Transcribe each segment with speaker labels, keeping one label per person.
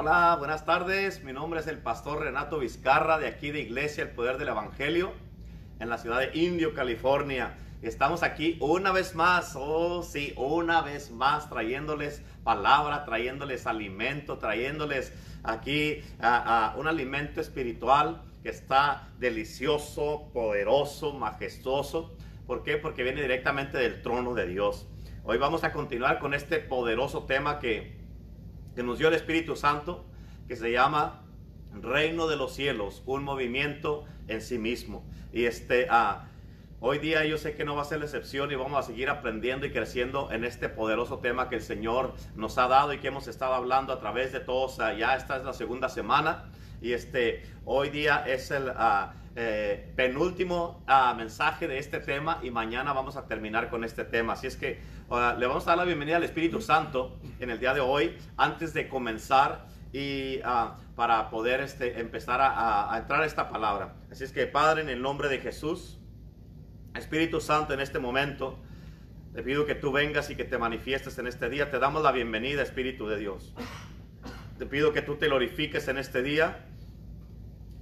Speaker 1: Hola, buenas tardes. Mi nombre es el pastor Renato Vizcarra de aquí de Iglesia El Poder del Evangelio en la ciudad de Indio, California. Estamos aquí una vez más, oh sí, una vez más trayéndoles palabra, trayéndoles alimento, trayéndoles aquí un alimento espiritual que está delicioso, poderoso, majestuoso. ¿Por qué? Porque viene directamente del trono de Dios. Hoy vamos a continuar con este poderoso tema que que nos dio el Espíritu Santo, que se llama Reino de los Cielos, un movimiento en sí mismo. Y este, ah, hoy día yo sé que no va a ser la excepción y vamos a seguir aprendiendo y creciendo en este poderoso tema que el Señor nos ha dado y que hemos estado hablando a través de todos. Ah, ya esta es la segunda semana y este, hoy día es el... Ah, eh, penúltimo mensaje de este tema y mañana vamos a terminar con este tema. Así es que le vamos a dar la bienvenida al Espíritu Santo en el día de hoy antes de comenzar y ah, para poder este, empezar a, entrar a esta palabra. Así es que Padre, en el nombre de Jesús, Espíritu Santo, en este momento, te pido que tú vengas y que te manifiestes en este día. Te damos la bienvenida, Espíritu de Dios. Te pido que tú te glorifiques en este día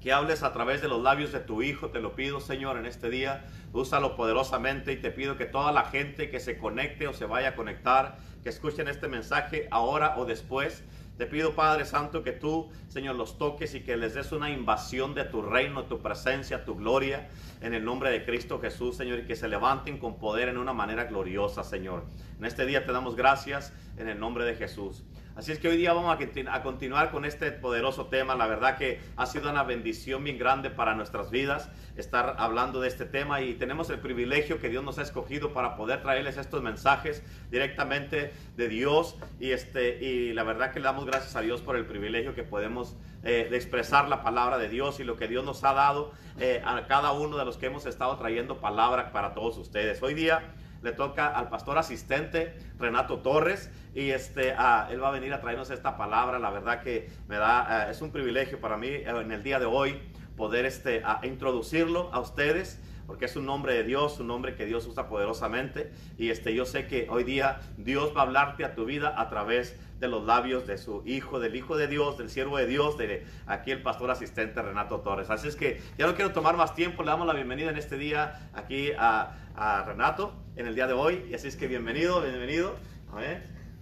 Speaker 1: que hables a través de los labios de tu Hijo. Te lo pido, Señor, en este día. Úsalo poderosamente y te pido que toda la gente que se conecte o se vaya a conectar, que escuchen este mensaje ahora o después. Te pido, Padre Santo, que tú, Señor, los toques y que les des una invasión de tu reino, tu presencia, tu gloria, en el nombre de Cristo Jesús, Señor, y que se levanten con poder en una manera gloriosa, Señor. En este día te damos gracias en el nombre de Jesús. Así es que hoy día vamos a, continuar con este poderoso tema. La verdad que ha sido una bendición bien grande para nuestras vidas estar hablando de este tema y tenemos el privilegio que Dios nos ha escogido para poder traerles estos mensajes directamente de Dios y, este, y la verdad que le damos gracias a Dios por el privilegio que podemos eh, de expresar la palabra de Dios y lo que Dios nos ha dado eh, a cada uno de los que hemos estado trayendo palabra para todos ustedes. Hoy día le toca al pastor asistente Renato Torres y este, ah, él va a venir a traernos esta palabra. La verdad que me da, ah, es un privilegio para mí eh, en el día de hoy poder este, introducirlo a ustedes porque es un nombre de Dios, un nombre que Dios usa poderosamente. Y este, yo sé que hoy día Dios va a hablarte a tu vida a través de los labios de su Hijo, del Hijo de Dios, del siervo de Dios, de aquí el pastor asistente Renato Torres. Así es que ya no quiero tomar más tiempo, le damos la bienvenida en este día aquí a a Renato en el día de hoy. Y así es que bienvenido, bienvenido. A.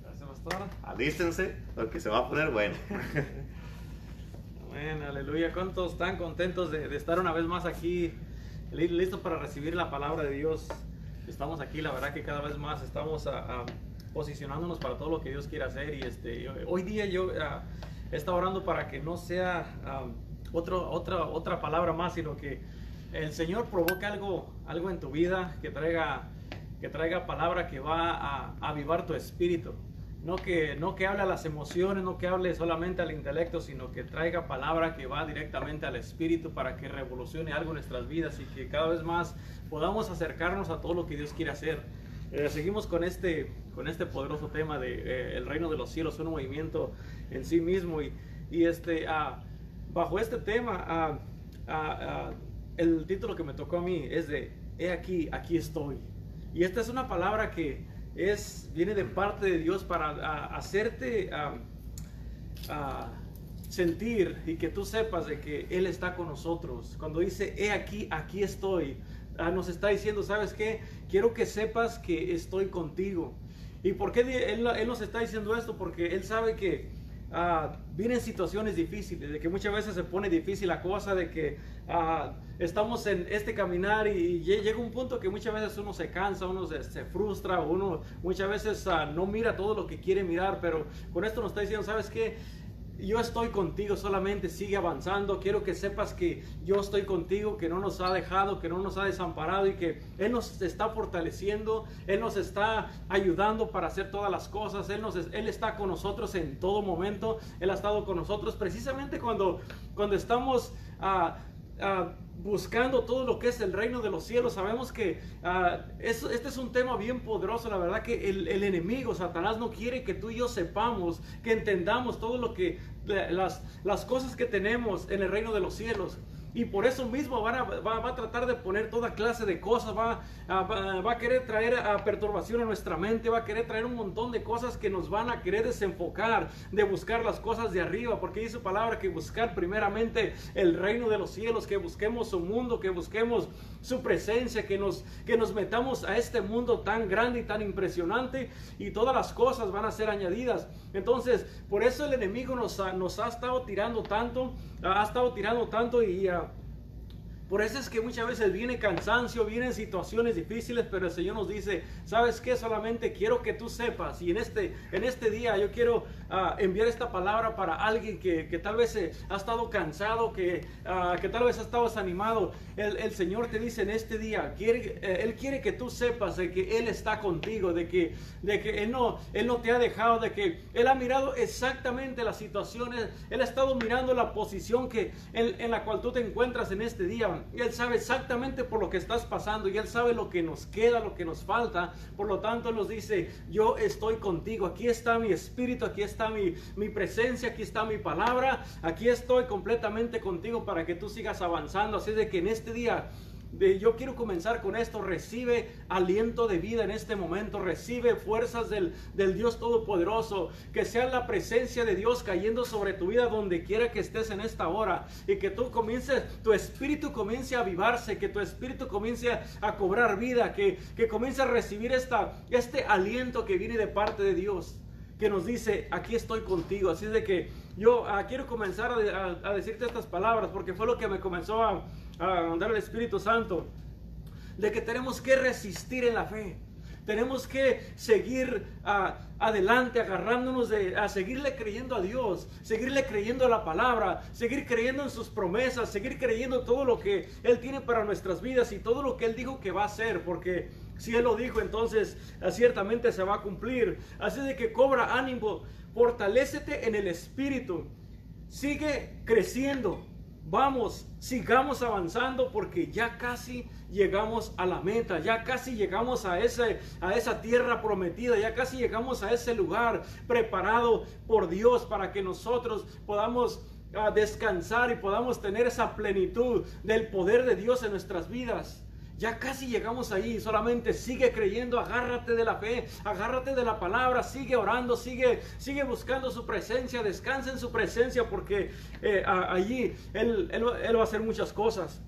Speaker 1: Gracias, pastor. Alístense, porque se va a poner bueno.
Speaker 2: Bueno, aleluya. ¿Cuántos están contentos de, estar una vez más aquí, listos para recibir la palabra de Dios? Estamos aquí, la verdad que cada vez más estamos posicionándonos para todo lo que Dios quiere hacer. Y este, hoy día yo he estado orando para que no sea otro, otra, otra palabra más, sino que el Señor provoca algo, algo en tu vida que traiga, que traiga palabra que va a, avivar tu espíritu. No que, no que hable a las emociones, no que hable solamente al intelecto, sino que traiga palabra que va directamente al espíritu para que revolucione algo en nuestras vidas y que cada vez más podamos acercarnos a todo lo que Dios quiere hacer. Eh, seguimos con este, con este poderoso tema de eh, el reino de los cielos, un movimiento en sí mismo y, y este, ah, bajo este tema ah, ah, el título que me tocó a mí es de He aquí, aquí estoy. Y esta es una palabra que es, viene de parte de Dios para hacerte sentir y que tú sepas de que Él está con nosotros. Cuando dice He aquí, aquí estoy, nos está diciendo, ¿sabes qué? Quiero que sepas que estoy contigo. ¿Y por qué él, él nos está diciendo esto? Porque Él sabe que uh, vienen situaciones difíciles, de que muchas veces se pone difícil la cosa, de que uh, estamos en este caminar y, llega un punto que muchas veces uno se cansa, uno se, frustra, uno muchas veces no mira todo lo que quiere mirar, pero con esto nos está diciendo, ¿sabes qué? Yo estoy contigo, solamente sigue avanzando. Quiero que sepas que yo estoy contigo, que no nos ha dejado, que no nos ha desamparado y que Él nos está fortaleciendo, Él nos está ayudando para hacer todas las cosas, Él, nos, Él está con nosotros en todo momento, Él ha estado con nosotros precisamente cuando, cuando estamos... a buscando todo lo que es el reino de los cielos. Sabemos que uh, este es un tema bien poderoso. La verdad que el, enemigo, Satanás, no quiere que tú y yo sepamos, que entendamos todo lo que, las, las cosas que tenemos en el reino de los cielos. Y por eso mismo va, a tratar de poner toda clase de cosas, va, va, a querer traer a perturbación a nuestra mente, va a querer traer un montón de cosas que nos van a querer desenfocar de buscar las cosas de arriba, porque dice palabra que buscar primeramente el reino de los cielos, que busquemos su mundo, que busquemos su presencia, que nos, que nos metamos a este mundo tan grande y tan impresionante y todas las cosas van a ser añadidas. Entonces, por eso el enemigo nos ha, nos ha estado tirando tanto, ha estado tirando tanto y... Uh, por eso es que muchas veces viene cansancio, vienen situaciones difíciles, pero el Señor nos dice, ¿sabes qué? Solamente quiero que tú sepas. Y en este, en este día yo quiero ah, enviar esta palabra para alguien que, tal vez eh, ha estado cansado, que, ah, que tal vez ha estado desanimado. El, Señor te dice en este día, quiere, eh, Él quiere que tú sepas de que Él está contigo, de que, de que él, no, él no te ha dejado, de que Él ha mirado exactamente las situaciones, Él ha estado mirando la posición que, en la cual tú te encuentras en este día Él sabe exactamente por lo que estás pasando y Él sabe lo que nos queda, lo que nos falta. Por lo tanto, nos dice, yo estoy contigo, aquí está mi espíritu, aquí está mi, presencia, aquí está mi palabra, aquí estoy completamente contigo para que tú sigas avanzando. Así de que en este día yo quiero comenzar con esto. Recibe aliento de vida en este momento. Recibe fuerzas del, Dios Todopoderoso. Que sea la presencia de Dios cayendo sobre tu vida donde quiera que estés en esta hora. Y que tú comiences, tu espíritu comience a avivarse. Que tu espíritu comience a cobrar vida. Que, que comience a recibir esta, este aliento que viene de parte de Dios. Que nos dice, aquí estoy contigo. Así es de que yo ah, quiero comenzar a, decirte estas palabras porque fue lo que me comenzó a a dar el Espíritu Santo, de que tenemos que resistir en la fe. Tenemos que seguir ah, adelante, agarrándonos de, a seguirle creyendo a Dios, seguirle creyendo a la palabra, seguir creyendo en sus promesas, seguir creyendo todo lo que Él tiene para nuestras vidas y todo lo que Él dijo que va a hacer, porque si Él lo dijo, entonces ah, ciertamente se va a cumplir. Así de que cobra ánimo, fortalécete en el Espíritu, sigue creciendo, Vamos, sigamos avanzando porque ya casi llegamos a la meta, ya casi llegamos a, ese, a esa tierra prometida, ya casi llegamos a ese lugar preparado por Dios para que nosotros podamos ah, descansar y podamos tener esa plenitud del poder de Dios en nuestras vidas. Ya casi llegamos ahí, solamente sigue creyendo, agárrate de la fe, agárrate de la palabra, sigue orando, sigue, sigue buscando su presencia, descansa en su presencia porque eh, allí él, él, va a hacer muchas cosas.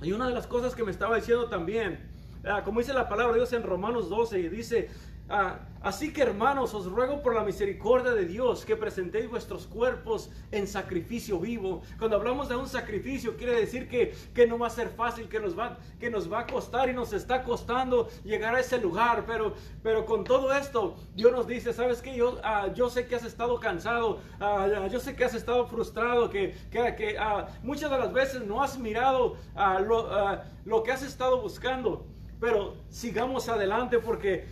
Speaker 2: Y una de las cosas que me estaba diciendo también, ah, como dice la palabra de Dios en Romanos 12, dice, Ah, así que hermanos, os ruego por la misericordia de Dios que presentéis vuestros cuerpos en sacrificio vivo. Cuando hablamos de un sacrificio, quiere decir que, que no va a ser fácil, que nos, va, que nos va a costar y nos está costando llegar a ese lugar. Pero, pero con todo esto, Dios nos dice, ¿sabes qué? Yo, ah, yo sé que has estado cansado, ah, yo sé que has estado frustrado, que, que, que muchas de las veces no has mirado lo, lo que has estado buscando. Pero sigamos adelante porque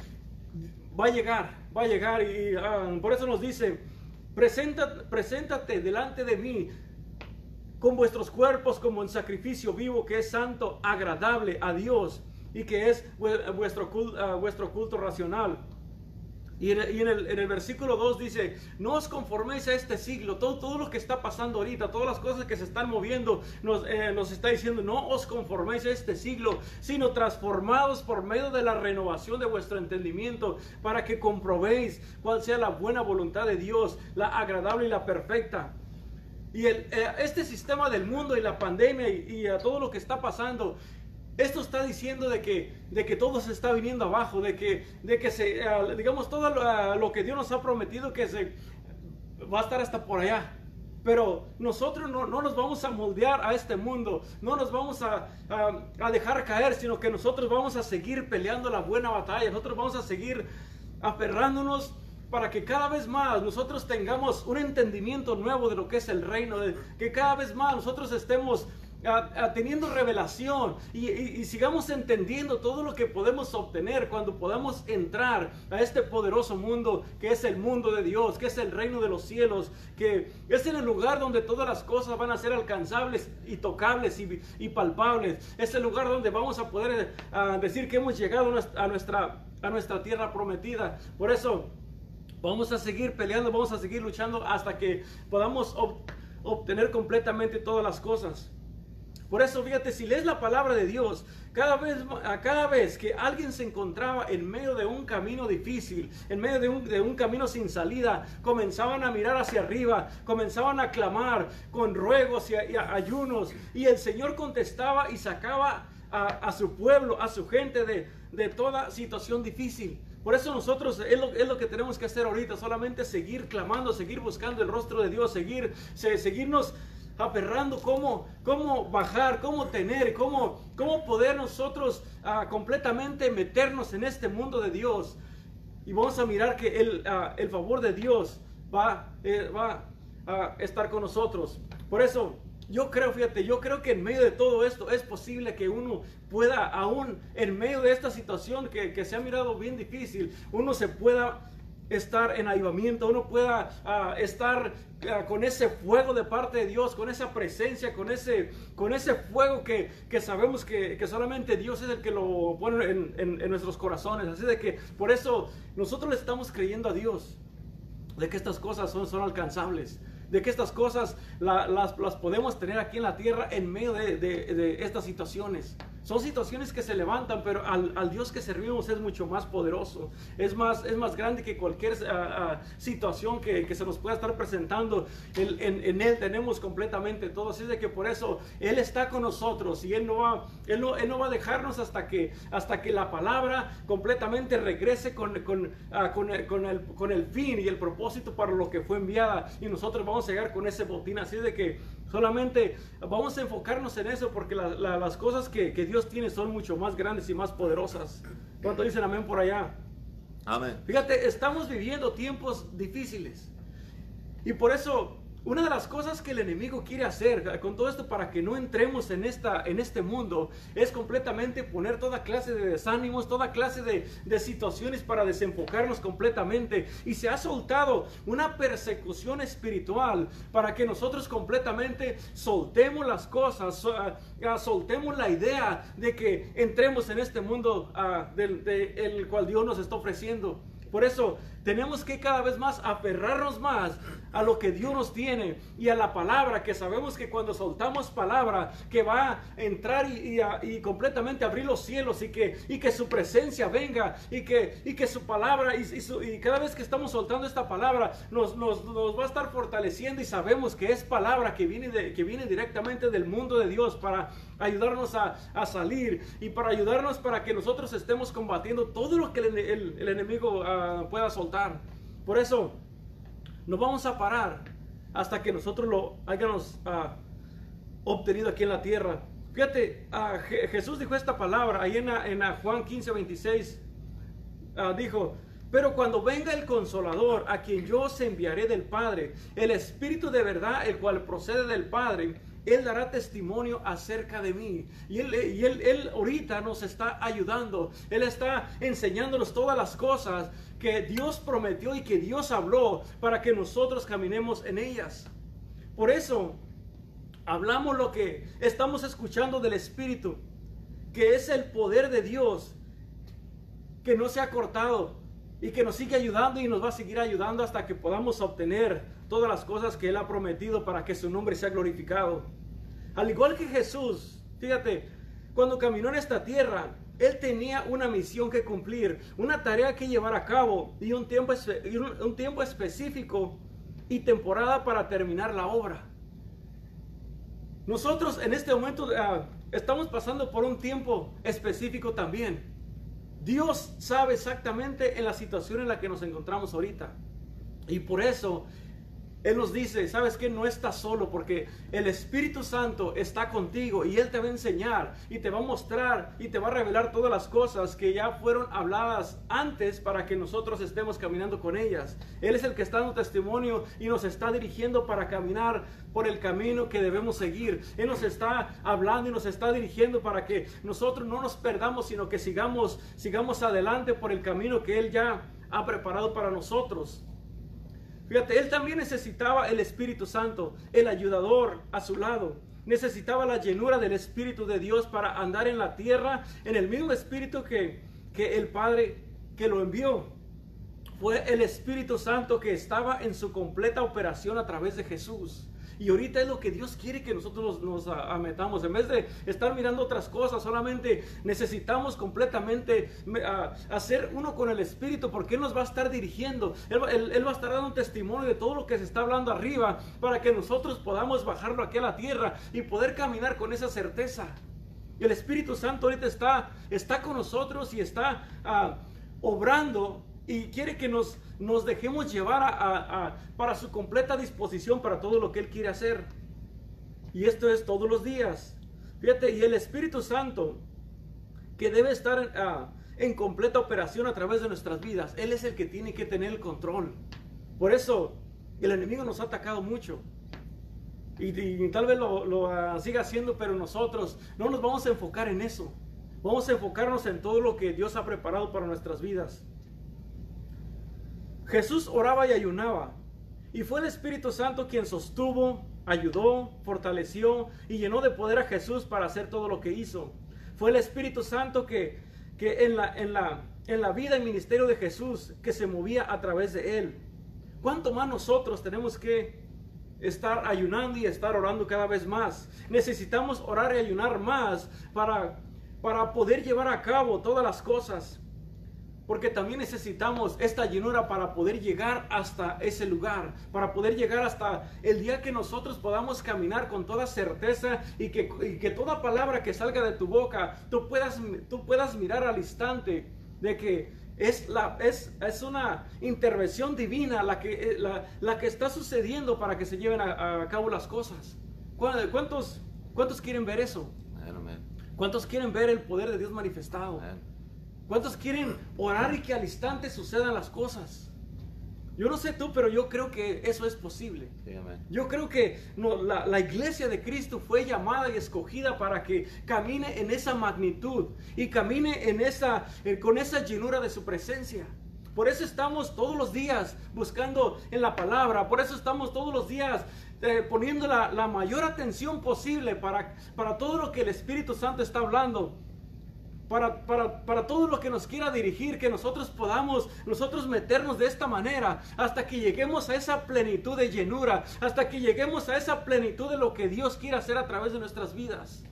Speaker 2: va a llegar, va a llegar y ah, por eso nos dice, Presenta, preséntate delante de mí con vuestros cuerpos como en sacrificio vivo que es santo, agradable a Dios y que es vuestro, ah, vuestro culto racional. Y, en, el, versículo 2 dice, no os conforméis a este siglo, todo, todo lo que está pasando ahorita, todas las cosas que se están moviendo, nos, eh, está diciendo, no os conforméis a este siglo, sino transformados por medio de la renovación de vuestro entendimiento, para que comprobéis cuál sea la buena voluntad de Dios, la agradable y la perfecta. Y eh, este sistema del mundo y la pandemia y, todo lo que está pasando esto está diciendo de que, de que todo se está viniendo abajo, de que, de que se, eh, digamos, todo lo, que Dios nos ha prometido que se va a estar hasta por allá. Pero nosotros no, nos vamos a moldear a este mundo, no nos vamos a, a, dejar caer, sino que nosotros vamos a seguir peleando la buena batalla, nosotros vamos a seguir aferrándonos para que cada vez más nosotros tengamos un entendimiento nuevo de lo que es el reino, de que cada vez más nosotros estemos teniendo revelación y, sigamos entendiendo todo lo que podemos obtener cuando podamos entrar a este poderoso mundo que es el mundo de Dios, que es el reino de los cielos, que es en el lugar donde todas las cosas van a ser alcanzables y tocables y, palpables. Es el lugar donde vamos a poder decir que hemos llegado a nuestra, a nuestra tierra prometida. Por eso vamos a seguir peleando, vamos a seguir luchando hasta que podamos obtener completamente todas las cosas. Por eso, fíjate, si lees la palabra de Dios, cada vez, cada vez que alguien se encontraba en medio de un camino difícil, en medio de un, de un camino sin salida, comenzaban a mirar hacia arriba, comenzaban a clamar con ruegos y, ayunos, y el Señor contestaba y sacaba a, a su pueblo, a su gente de, de toda situación difícil. Por eso nosotros es lo, es lo, que tenemos que hacer ahorita, solamente seguir clamando, seguir buscando el rostro de Dios, seguir, seguirnos aferrando cómo, cómo bajar, cómo tener, cómo, cómo poder nosotros uh, completamente meternos en este mundo de Dios. Y vamos a mirar que el, uh, el favor de Dios va, eh, va a estar con nosotros. Por eso yo creo, fíjate, yo creo que en medio de todo esto es posible que uno pueda, aún en medio de esta situación que, que se ha mirado bien difícil, uno se pueda estar en avivamiento, uno pueda uh, estar uh, con ese fuego de parte de Dios, con esa presencia, con ese, con ese fuego que, que sabemos que, que, solamente Dios es el que lo pone en, en, nuestros corazones. Así de que por eso nosotros le estamos creyendo a Dios de que estas cosas son, son alcanzables de que estas cosas la, las, podemos tener aquí en la tierra en medio de, de estas situaciones. Son situaciones que se levantan, pero al, al, Dios que servimos es mucho más poderoso, es más, es más grande que cualquier uh, uh, situación que, que, se nos pueda estar presentando. En, en, Él tenemos completamente todo, así de que por eso Él está con nosotros y Él no va, Él no, él no va a dejarnos hasta que, hasta que la palabra completamente regrese con, con, uh, con, el, con, el, con el fin y el propósito para lo que fue enviada y nosotros vamos a llegar con ese botín. Así de que solamente vamos a enfocarnos en eso porque la, la, las cosas que, que Dios Dios tiene son mucho más grandes y más poderosas. ¿Cuánto dicen amén por allá?
Speaker 1: Amén.
Speaker 2: Fíjate, estamos viviendo tiempos difíciles. Y por eso una de las cosas que el enemigo quiere hacer con todo esto para que no entremos en, esta, en este mundo es completamente poner toda clase de desánimos, toda clase de, de situaciones para desenfocarnos completamente. Y se ha soltado una persecución espiritual para que nosotros completamente soltemos las cosas, uh, soltemos la idea de que entremos en este mundo uh, del de, el cual Dios nos está ofreciendo. Por eso tenemos que cada vez más aferrarnos más a lo que Dios nos tiene y a la palabra, que sabemos que cuando soltamos palabra, que va a entrar y, y, completamente abrir los cielos y que, y que su presencia venga y que, y que su palabra, y, cada vez que estamos soltando esta palabra, nos, nos, nos, va a estar fortaleciendo y sabemos que es palabra que viene, de, que viene directamente del mundo de Dios para ayudarnos a, a, salir y para ayudarnos para que nosotros estemos combatiendo todo lo que el, el, enemigo uh, pueda soltar. Por eso, no vamos a parar hasta que nosotros lo hayamos uh, obtenido aquí en la tierra. Fíjate, Je Jesús dijo esta palabra ahí en, Juan 15, 26. Uh, dijo, pero cuando venga el consolador, a quien yo os enviaré del Padre, el Espíritu de verdad, el cual procede del Padre, él dará testimonio acerca de mí. Y él, y él, él ahorita nos está ayudando. Él está enseñándonos todas las cosas que Dios prometió y que Dios habló para que nosotros caminemos en ellas. Por eso hablamos lo que estamos escuchando del Espíritu, que es el poder de Dios, que no se ha cortado y que nos sigue ayudando y nos va a seguir ayudando hasta que podamos obtener todas las cosas que Él ha prometido para que su nombre sea glorificado. Al igual que Jesús, fíjate, cuando caminó en esta tierra, él tenía una misión que cumplir, una tarea que llevar a cabo y un tiempo, un tiempo específico y temporada para terminar la obra. Nosotros en este momento uh, estamos pasando por un tiempo específico también. Dios sabe exactamente en la situación en la que nos encontramos ahorita. Y por eso él nos dice, sabes que no estás solo porque el Espíritu Santo está contigo y Él te va a enseñar y te va a mostrar y te va a revelar todas las cosas que ya fueron habladas antes para que nosotros estemos caminando con ellas. Él es el que está dando testimonio y nos está dirigiendo para caminar por el camino que debemos seguir. Él nos está hablando y nos está dirigiendo para que nosotros no nos perdamos, sino que sigamos, sigamos adelante por el camino que Él ya ha preparado para nosotros. Fíjate, él también necesitaba el Espíritu Santo, el ayudador a su lado. Necesitaba la llenura del Espíritu de Dios para andar en la tierra en el mismo Espíritu que, que el Padre que lo envió. Fue el Espíritu Santo que estaba en su completa operación a través de Jesús. Y ahorita es lo que Dios quiere que nosotros nos, nos metamos. En vez de estar mirando otras cosas, solamente necesitamos completamente hacer uno con el Espíritu porque Él nos va a estar dirigiendo. Él, va a estar dando un testimonio de todo lo que se está hablando arriba para que nosotros podamos bajarlo aquí a la tierra y poder caminar con esa certeza. El Espíritu Santo ahorita está, está con nosotros y está uh, obrando y quiere que nos, dejemos llevar para su completa disposición para todo lo que Él quiere hacer. Y esto es todos los días. Fíjate, y el Espíritu Santo, que debe estar uh, en completa operación a través de nuestras vidas, Él es el que tiene que tener el control. Por eso el enemigo nos ha atacado mucho. Y, tal vez lo, uh, siga haciendo, pero nosotros no nos vamos a enfocar en eso. Vamos a enfocarnos en todo lo que Dios ha preparado para nuestras vidas. Jesús oraba y ayunaba. Y fue el Espíritu Santo quien sostuvo, ayudó, fortaleció y llenó de poder a Jesús para hacer todo lo que hizo. Fue el Espíritu Santo que, que en, la, en, la, en la vida y ministerio de Jesús que se movía a través de él. ¿Cuánto más nosotros tenemos que estar ayunando y estar orando cada vez más? Necesitamos orar y ayunar más para, para poder llevar a cabo todas las cosas porque también necesitamos esta llenura para poder llegar hasta ese lugar, para poder llegar hasta el día que nosotros podamos caminar con toda certeza y que, que toda palabra que salga de tu boca, tú puedas, tú puedas mirar al instante de que es, la, es, es una intervención divina la que, eh, la, la, que está sucediendo para que se lleven a, cabo las cosas. ¿Cuántos, ¿Cuántos quieren ver eso? ¿Cuántos quieren ver el poder de Dios manifestado? ¿Cuántos quieren orar y que al instante sucedan las cosas? Yo no sé tú, pero yo creo que eso es posible. yo creo que la, iglesia de Cristo fue llamada y escogida para que camine en esa magnitud y camine en esa, con esa llenura de su presencia. Por eso estamos todos los días buscando en la palabra. Por eso estamos todos los días eh, poniendo la, la, mayor atención posible para, para todo lo que el Espíritu Santo está hablando para, para, para, todo lo que nos quiera dirigir, que nosotros podamos nosotros meternos de esta manera hasta que lleguemos a esa plenitud de llenura, hasta que lleguemos a esa plenitud de lo que Dios quiere hacer a través de nuestras vidas.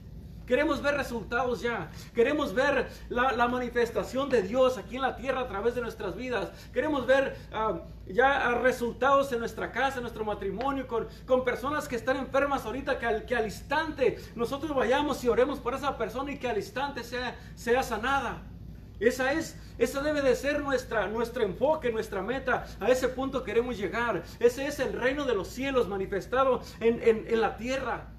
Speaker 2: Queremos ver resultados ya. Queremos ver la, manifestación de Dios aquí en la tierra a través de nuestras vidas. Queremos ver ah, ya resultados en nuestra casa, en nuestro matrimonio, con, con personas que están enfermas ahorita, que al, que al instante nosotros vayamos y oremos por esa persona y que al instante sea, sea sanada. Esa es, esa debe de ser nuestra, nuestro enfoque, nuestra meta. A ese punto queremos llegar. Ese es el reino de los cielos manifestado en, en, en la tierra.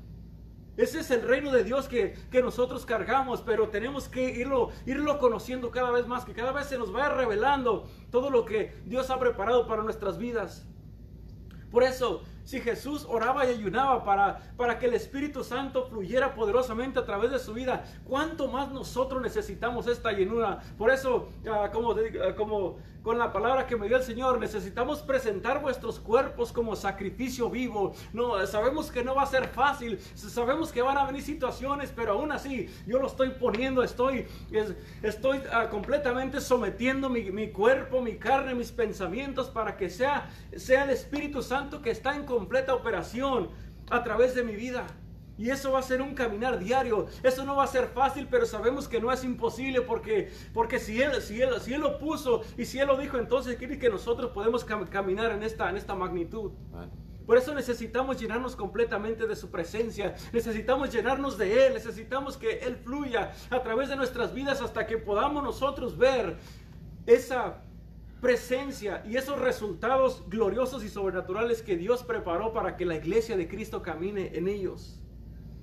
Speaker 2: Ese es el reino de Dios que, nosotros cargamos, pero tenemos que irlo, irlo conociendo cada vez más, que cada vez se nos vaya revelando todo lo que Dios ha preparado para nuestras vidas. Por eso, si Jesús oraba y ayunaba para, para que el Espíritu Santo fluyera poderosamente a través de su vida, ¿cuánto más nosotros necesitamos esta llenura? Por eso, ah, como, ah, como con la palabra que me dio el Señor, necesitamos presentar vuestros cuerpos como sacrificio vivo. No, sabemos que no va a ser fácil, sabemos que van a venir situaciones, pero aún así yo lo estoy poniendo, estoy, estoy ah, completamente sometiendo mi, mi, cuerpo, mi carne, mis pensamientos para que sea, sea el Espíritu Santo que está en completa operación a través de mi vida. Y eso va a ser un caminar diario. Eso no va a ser fácil, pero sabemos que no es imposible porque, porque si, él, si, él, si Él lo puso y si Él lo dijo, entonces quiere que nosotros podemos caminar en esta, en esta magnitud. Por eso necesitamos llenarnos completamente de su presencia. Necesitamos llenarnos de Él. Necesitamos que Él fluya a través de nuestras vidas hasta que podamos nosotros ver esa presencia y esos resultados gloriosos y sobrenaturales que Dios preparó para que la iglesia de Cristo camine en ellos.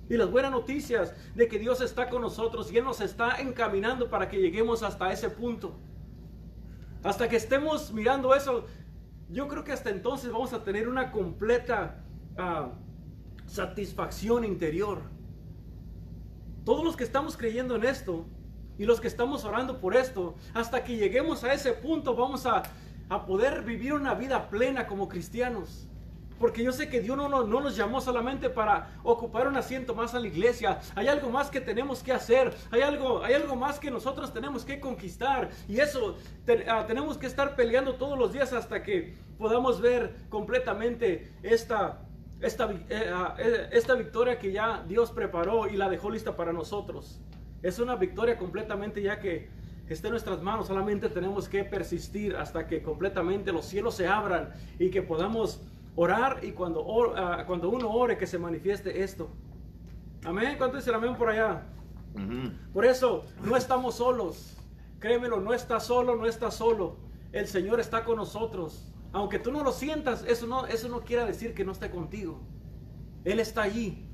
Speaker 2: Y las buenas noticias de que Dios está con nosotros y Él nos está encaminando para que lleguemos hasta ese punto. Hasta que estemos mirando eso, yo creo que hasta entonces vamos a tener una completa ah, satisfacción interior. Todos los que estamos creyendo en esto, y los que estamos orando por esto, hasta que lleguemos a ese punto vamos a, poder vivir una vida plena como cristianos. Porque yo sé que Dios no, no, nos llamó solamente para ocupar un asiento más en la iglesia. Hay algo más que tenemos que hacer. Hay algo, hay algo más que nosotros tenemos que conquistar. Y eso ah, tenemos que estar peleando todos los días hasta que podamos ver completamente esta, esta, eh, ah, eh, esta victoria que ya Dios preparó y la dejó lista para nosotros. Es una victoria completamente ya que esté en nuestras manos. Solamente tenemos que persistir hasta que completamente los cielos se abran y que podamos orar y cuando, ah, cuando uno ore que se manifieste esto. Amén. ¿Cuánto dice amén por allá? Por eso no estamos solos. Créemelo, no estás solo, no estás solo. El Señor está con nosotros. Aunque tú no lo sientas, eso no, eso no quiere decir que no esté contigo. Él está allí.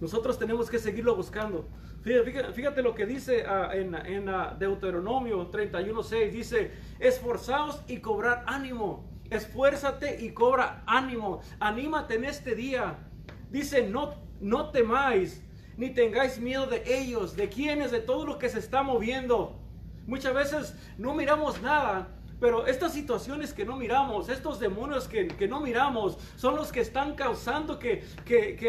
Speaker 2: Nosotros tenemos que seguirlo buscando. Fíjate, lo que dice ah, en, en uh, Deuteronomio 31.6. Dice, esforzaos y cobrar ánimo. Esfuérzate y cobra ánimo. Anímate en este día. Dice, no, no temáis, ni tengáis miedo de ellos, de quienes, de todo lo que se está moviendo. Muchas veces no miramos nada, pero estas situaciones que no miramos, estos demonios que, no miramos, son los que están causando que,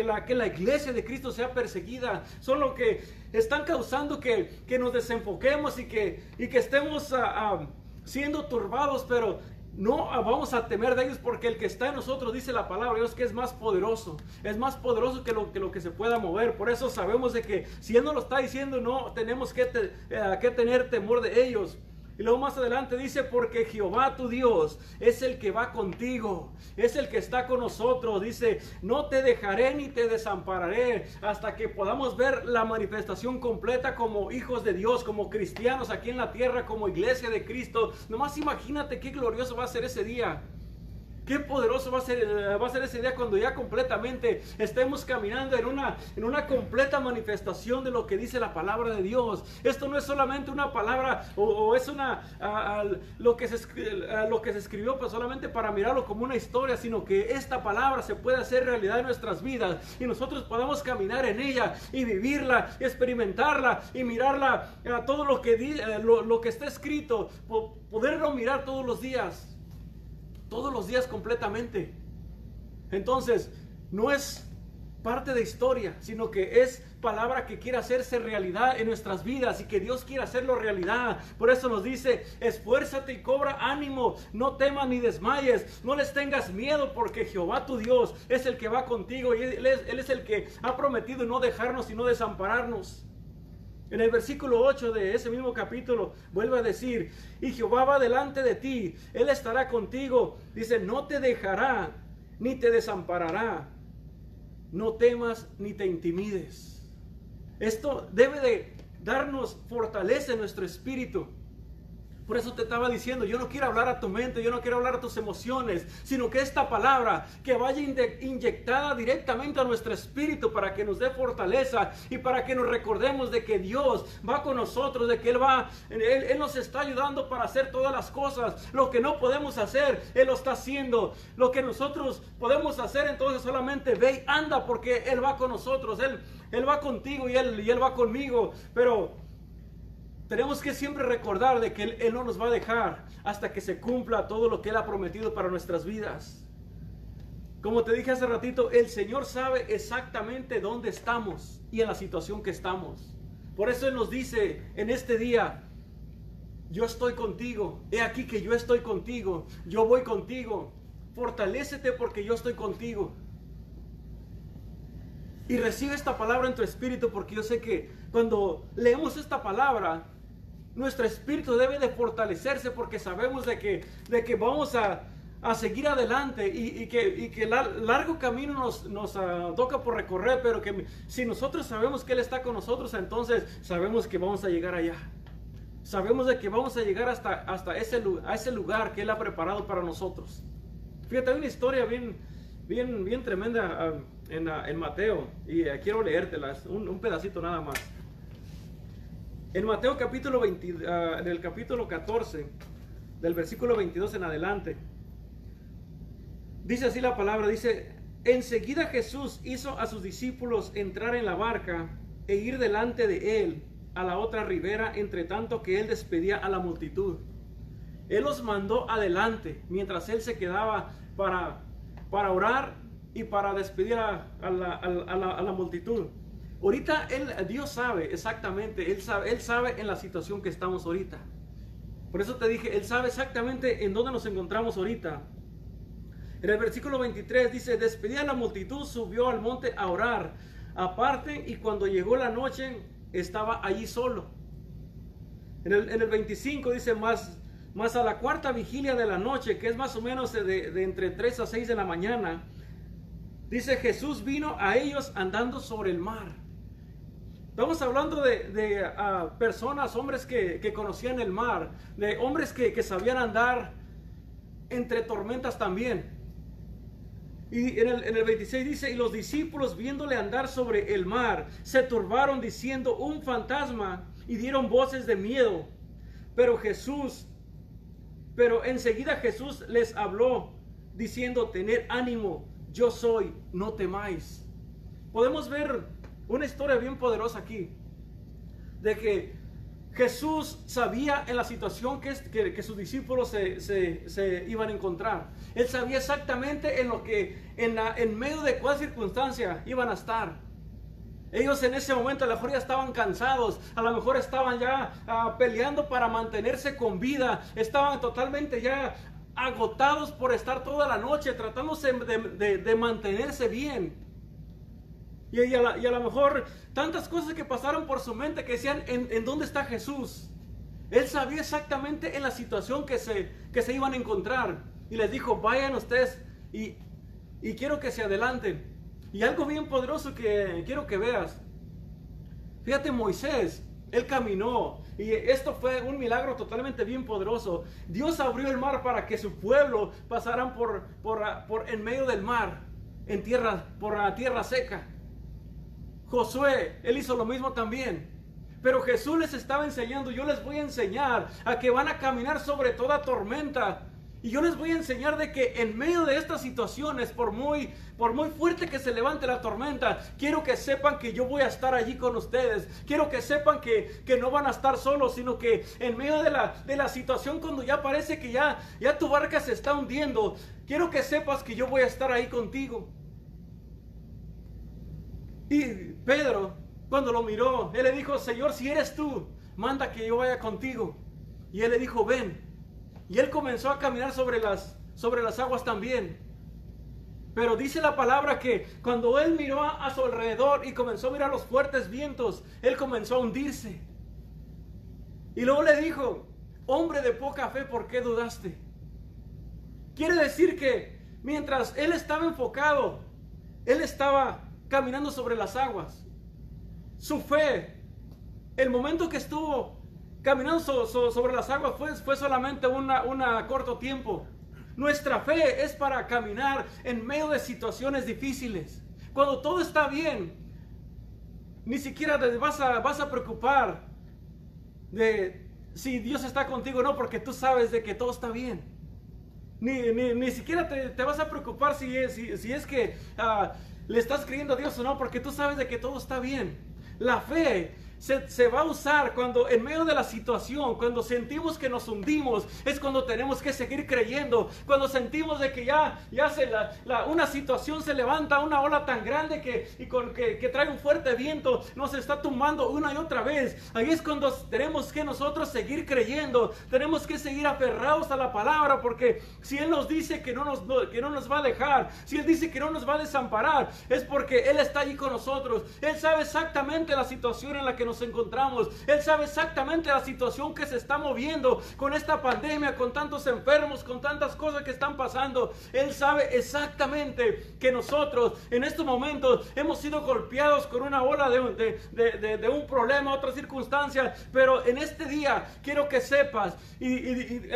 Speaker 2: la, que la iglesia de Cristo sea perseguida. Son los que están causando que, nos desenfoquemos y que, y que estemos ah, ah, siendo turbados. Pero no vamos a temer de ellos porque el que está en nosotros dice la palabra Dios que es más poderoso, es más poderoso que lo que, lo que se pueda mover. Por eso sabemos de que si Él nos lo está diciendo, no tenemos que, eh, que tener temor de ellos. Y luego más adelante dice, porque Jehová tu Dios es el que va contigo, es el que está con nosotros. Dice, no te dejaré ni te desampararé hasta que podamos ver la manifestación completa como hijos de Dios, como cristianos aquí en la tierra, como iglesia de Cristo. Nomás imagínate qué glorioso va a ser ese día. Qué poderoso va a ser, eh, va a ser ese día cuando ya completamente estemos caminando en una, en una completa manifestación de lo que dice la palabra de Dios. Esto no es solamente una palabra o, es una lo, que se, lo que se escribió pues solamente para mirarlo como una historia, sino que esta palabra se puede hacer realidad en nuestras vidas y nosotros podamos caminar en ella y vivirla, experimentarla y mirarla a todo lo que, eh, lo, lo que está escrito, poderlo mirar todos los días todos los días completamente. Entonces, no es parte de historia, sino que es palabra que quiere hacerse realidad en nuestras vidas y que Dios quiere hacerlo realidad. Por eso nos dice, esfuérzate y cobra ánimo, no temas ni desmayes, no les tengas miedo porque Jehová tu Dios es el que va contigo y Él es, es el que ha prometido no dejarnos y no desampararnos. En el versículo 8 de ese mismo capítulo vuelve a decir, y Jehová va delante de ti, Él estará contigo. Dice, no te dejará ni te desamparará. No temas ni te intimides. Esto debe de darnos fortaleza en nuestro espíritu. Por eso te estaba diciendo, yo no quiero hablar a tu mente, yo no quiero hablar a tus emociones, sino que esta palabra que vaya inyectada directamente a nuestro espíritu para que nos dé fortaleza y para que nos recordemos de que Dios va con nosotros, de que Él va, Él, nos está ayudando para hacer todas las cosas. Lo que no podemos hacer, Él lo está haciendo. Lo que nosotros podemos hacer, entonces solamente ve y anda porque Él va con nosotros, Él, Él va contigo y Él, y Él va conmigo. Pero tenemos que siempre recordar de que él, no nos va a dejar hasta que se cumpla todo lo que Él ha prometido para nuestras vidas. Como te dije hace ratito, el Señor sabe exactamente dónde estamos y en la situación que estamos. Por eso Él nos dice en este día, yo estoy contigo, he aquí que yo estoy contigo, yo voy contigo, fortalécete porque yo estoy contigo. Y recibe esta palabra en tu espíritu porque yo sé que cuando leemos esta palabra, nuestro espíritu debe de fortalecerse porque sabemos de que, de que vamos a, seguir adelante y, que, y que largo camino nos, nos ah, toca por recorrer, pero que si nosotros sabemos que Él está con nosotros, entonces sabemos que vamos a llegar allá. Sabemos de que vamos a llegar hasta, hasta ese, a ese lugar que Él ha preparado para nosotros. Fíjate, hay una historia bien, bien, bien tremenda ah, en, en, Mateo y quiero leértela, un, un pedacito nada más. En Mateo capítulo 20, ah, en el capítulo 14, del versículo 22 en adelante, dice así la palabra, dice, enseguida Jesús hizo a sus discípulos entrar en la barca e ir delante de él a la otra ribera, entre tanto que él despedía a la multitud. Él los mandó adelante mientras él se quedaba para, para orar y para despedir a, la, a la multitud. Ahorita él, Dios sabe exactamente, él sabe, él sabe en la situación que estamos ahorita. Por eso te dije, Él sabe exactamente en dónde nos encontramos ahorita. En el versículo 23 dice, despedida la multitud, subió al monte a orar aparte y cuando llegó la noche estaba allí solo. En el, en el 25 dice, más, más a la cuarta vigilia de la noche, que es más o menos de, de entre 3 a 6 de la mañana, dice Jesús vino a ellos andando sobre el mar. Estamos hablando de, uh, personas, hombres que, que, conocían el mar, de hombres que, que sabían andar entre tormentas también. Y en el, en el 26 dice, y los discípulos viéndole andar sobre el mar, se turbaron diciendo un fantasma y dieron voces de miedo. Pero Jesús, pero enseguida Jesús les habló diciendo, tener ánimo, yo soy, no temáis. Podemos ver una historia bien poderosa aquí, de que Jesús sabía en la situación que, sus discípulos se, iban a encontrar. Él sabía exactamente en lo que, en, medio de cuál circunstancia iban a estar. Ellos en ese momento a lo mejor ya estaban cansados, a lo mejor estaban ya uh, peleando para mantenerse con vida, estaban totalmente ya agotados por estar toda la noche tratándose de mantenerse bien. Y, a lo mejor tantas cosas que pasaron por su mente que decían, ¿en, en dónde está Jesús? Él sabía exactamente en la situación que se, que se iban a encontrar. Y les dijo, vayan ustedes y, y quiero que se adelanten. Y algo bien poderoso que quiero que veas. Fíjate, Moisés, él caminó. Y esto fue un milagro totalmente bien poderoso. Dios abrió el mar para que su pueblo pasaran por, por, por en medio del mar, en tierra, por la tierra seca. Josué, él hizo lo mismo también. Pero Jesús les estaba enseñando, yo les voy a enseñar a que van a caminar sobre toda tormenta. Y yo les voy a enseñar de que en medio de estas situaciones, por muy, por muy fuerte que se levante la tormenta, quiero que sepan que yo voy a estar allí con ustedes. Quiero que sepan que, que no van a estar solos, sino que en medio de la, de la situación, cuando ya parece que ya, ya tu barca se está hundiendo, quiero que sepas que yo voy a estar ahí contigo. Y Pedro, cuando lo miró, él le dijo, Señor, si eres tú, manda que yo vaya contigo. Y él le dijo, ven. Y él comenzó a caminar sobre las, sobre las aguas también. Pero dice la palabra que cuando él miró a, a, su alrededor y comenzó a mirar los fuertes vientos, él comenzó a hundirse. Y luego le dijo, hombre de poca fe, ¿por qué dudaste? Quiere decir que mientras él estaba enfocado, él estaba caminando sobre las aguas. Su fe, el momento que estuvo caminando so, so, sobre las aguas fue, fue solamente una, una corto tiempo. Nuestra fe es para caminar en medio de situaciones difíciles. Cuando todo está bien, ni siquiera te vas a, vas a preocupar de si Dios está contigo o no, porque tú sabes de que todo está bien. Ni, ni, ni siquiera te, vas a preocupar si es, si, es que uh, le estás creyendo a Dios o no, porque tú sabes de que todo está bien. La fe se, va a usar cuando en medio de la situación, cuando sentimos que nos hundimos, es cuando tenemos que seguir creyendo. Cuando sentimos de que ya, ya se la, la, una situación se levanta, una ola tan grande que, y con, que, que, trae un fuerte viento, nos está tumbando una y otra vez. Ahí es cuando tenemos que nosotros seguir creyendo, tenemos que seguir aferrados a la palabra, porque si Él nos dice que no nos, que no nos va a dejar, si Él dice que no nos va a desamparar, es porque Él está ahí con nosotros. Él sabe exactamente la situación en la que nos encontramos. Él sabe exactamente la situación que se está moviendo con esta pandemia, con tantos enfermos, con tantas cosas que están pasando. Él sabe exactamente que nosotros en estos momentos hemos sido golpeados con una ola de, de, de, de un problema, otra circunstancia. Pero en este día quiero que sepas, y, y, y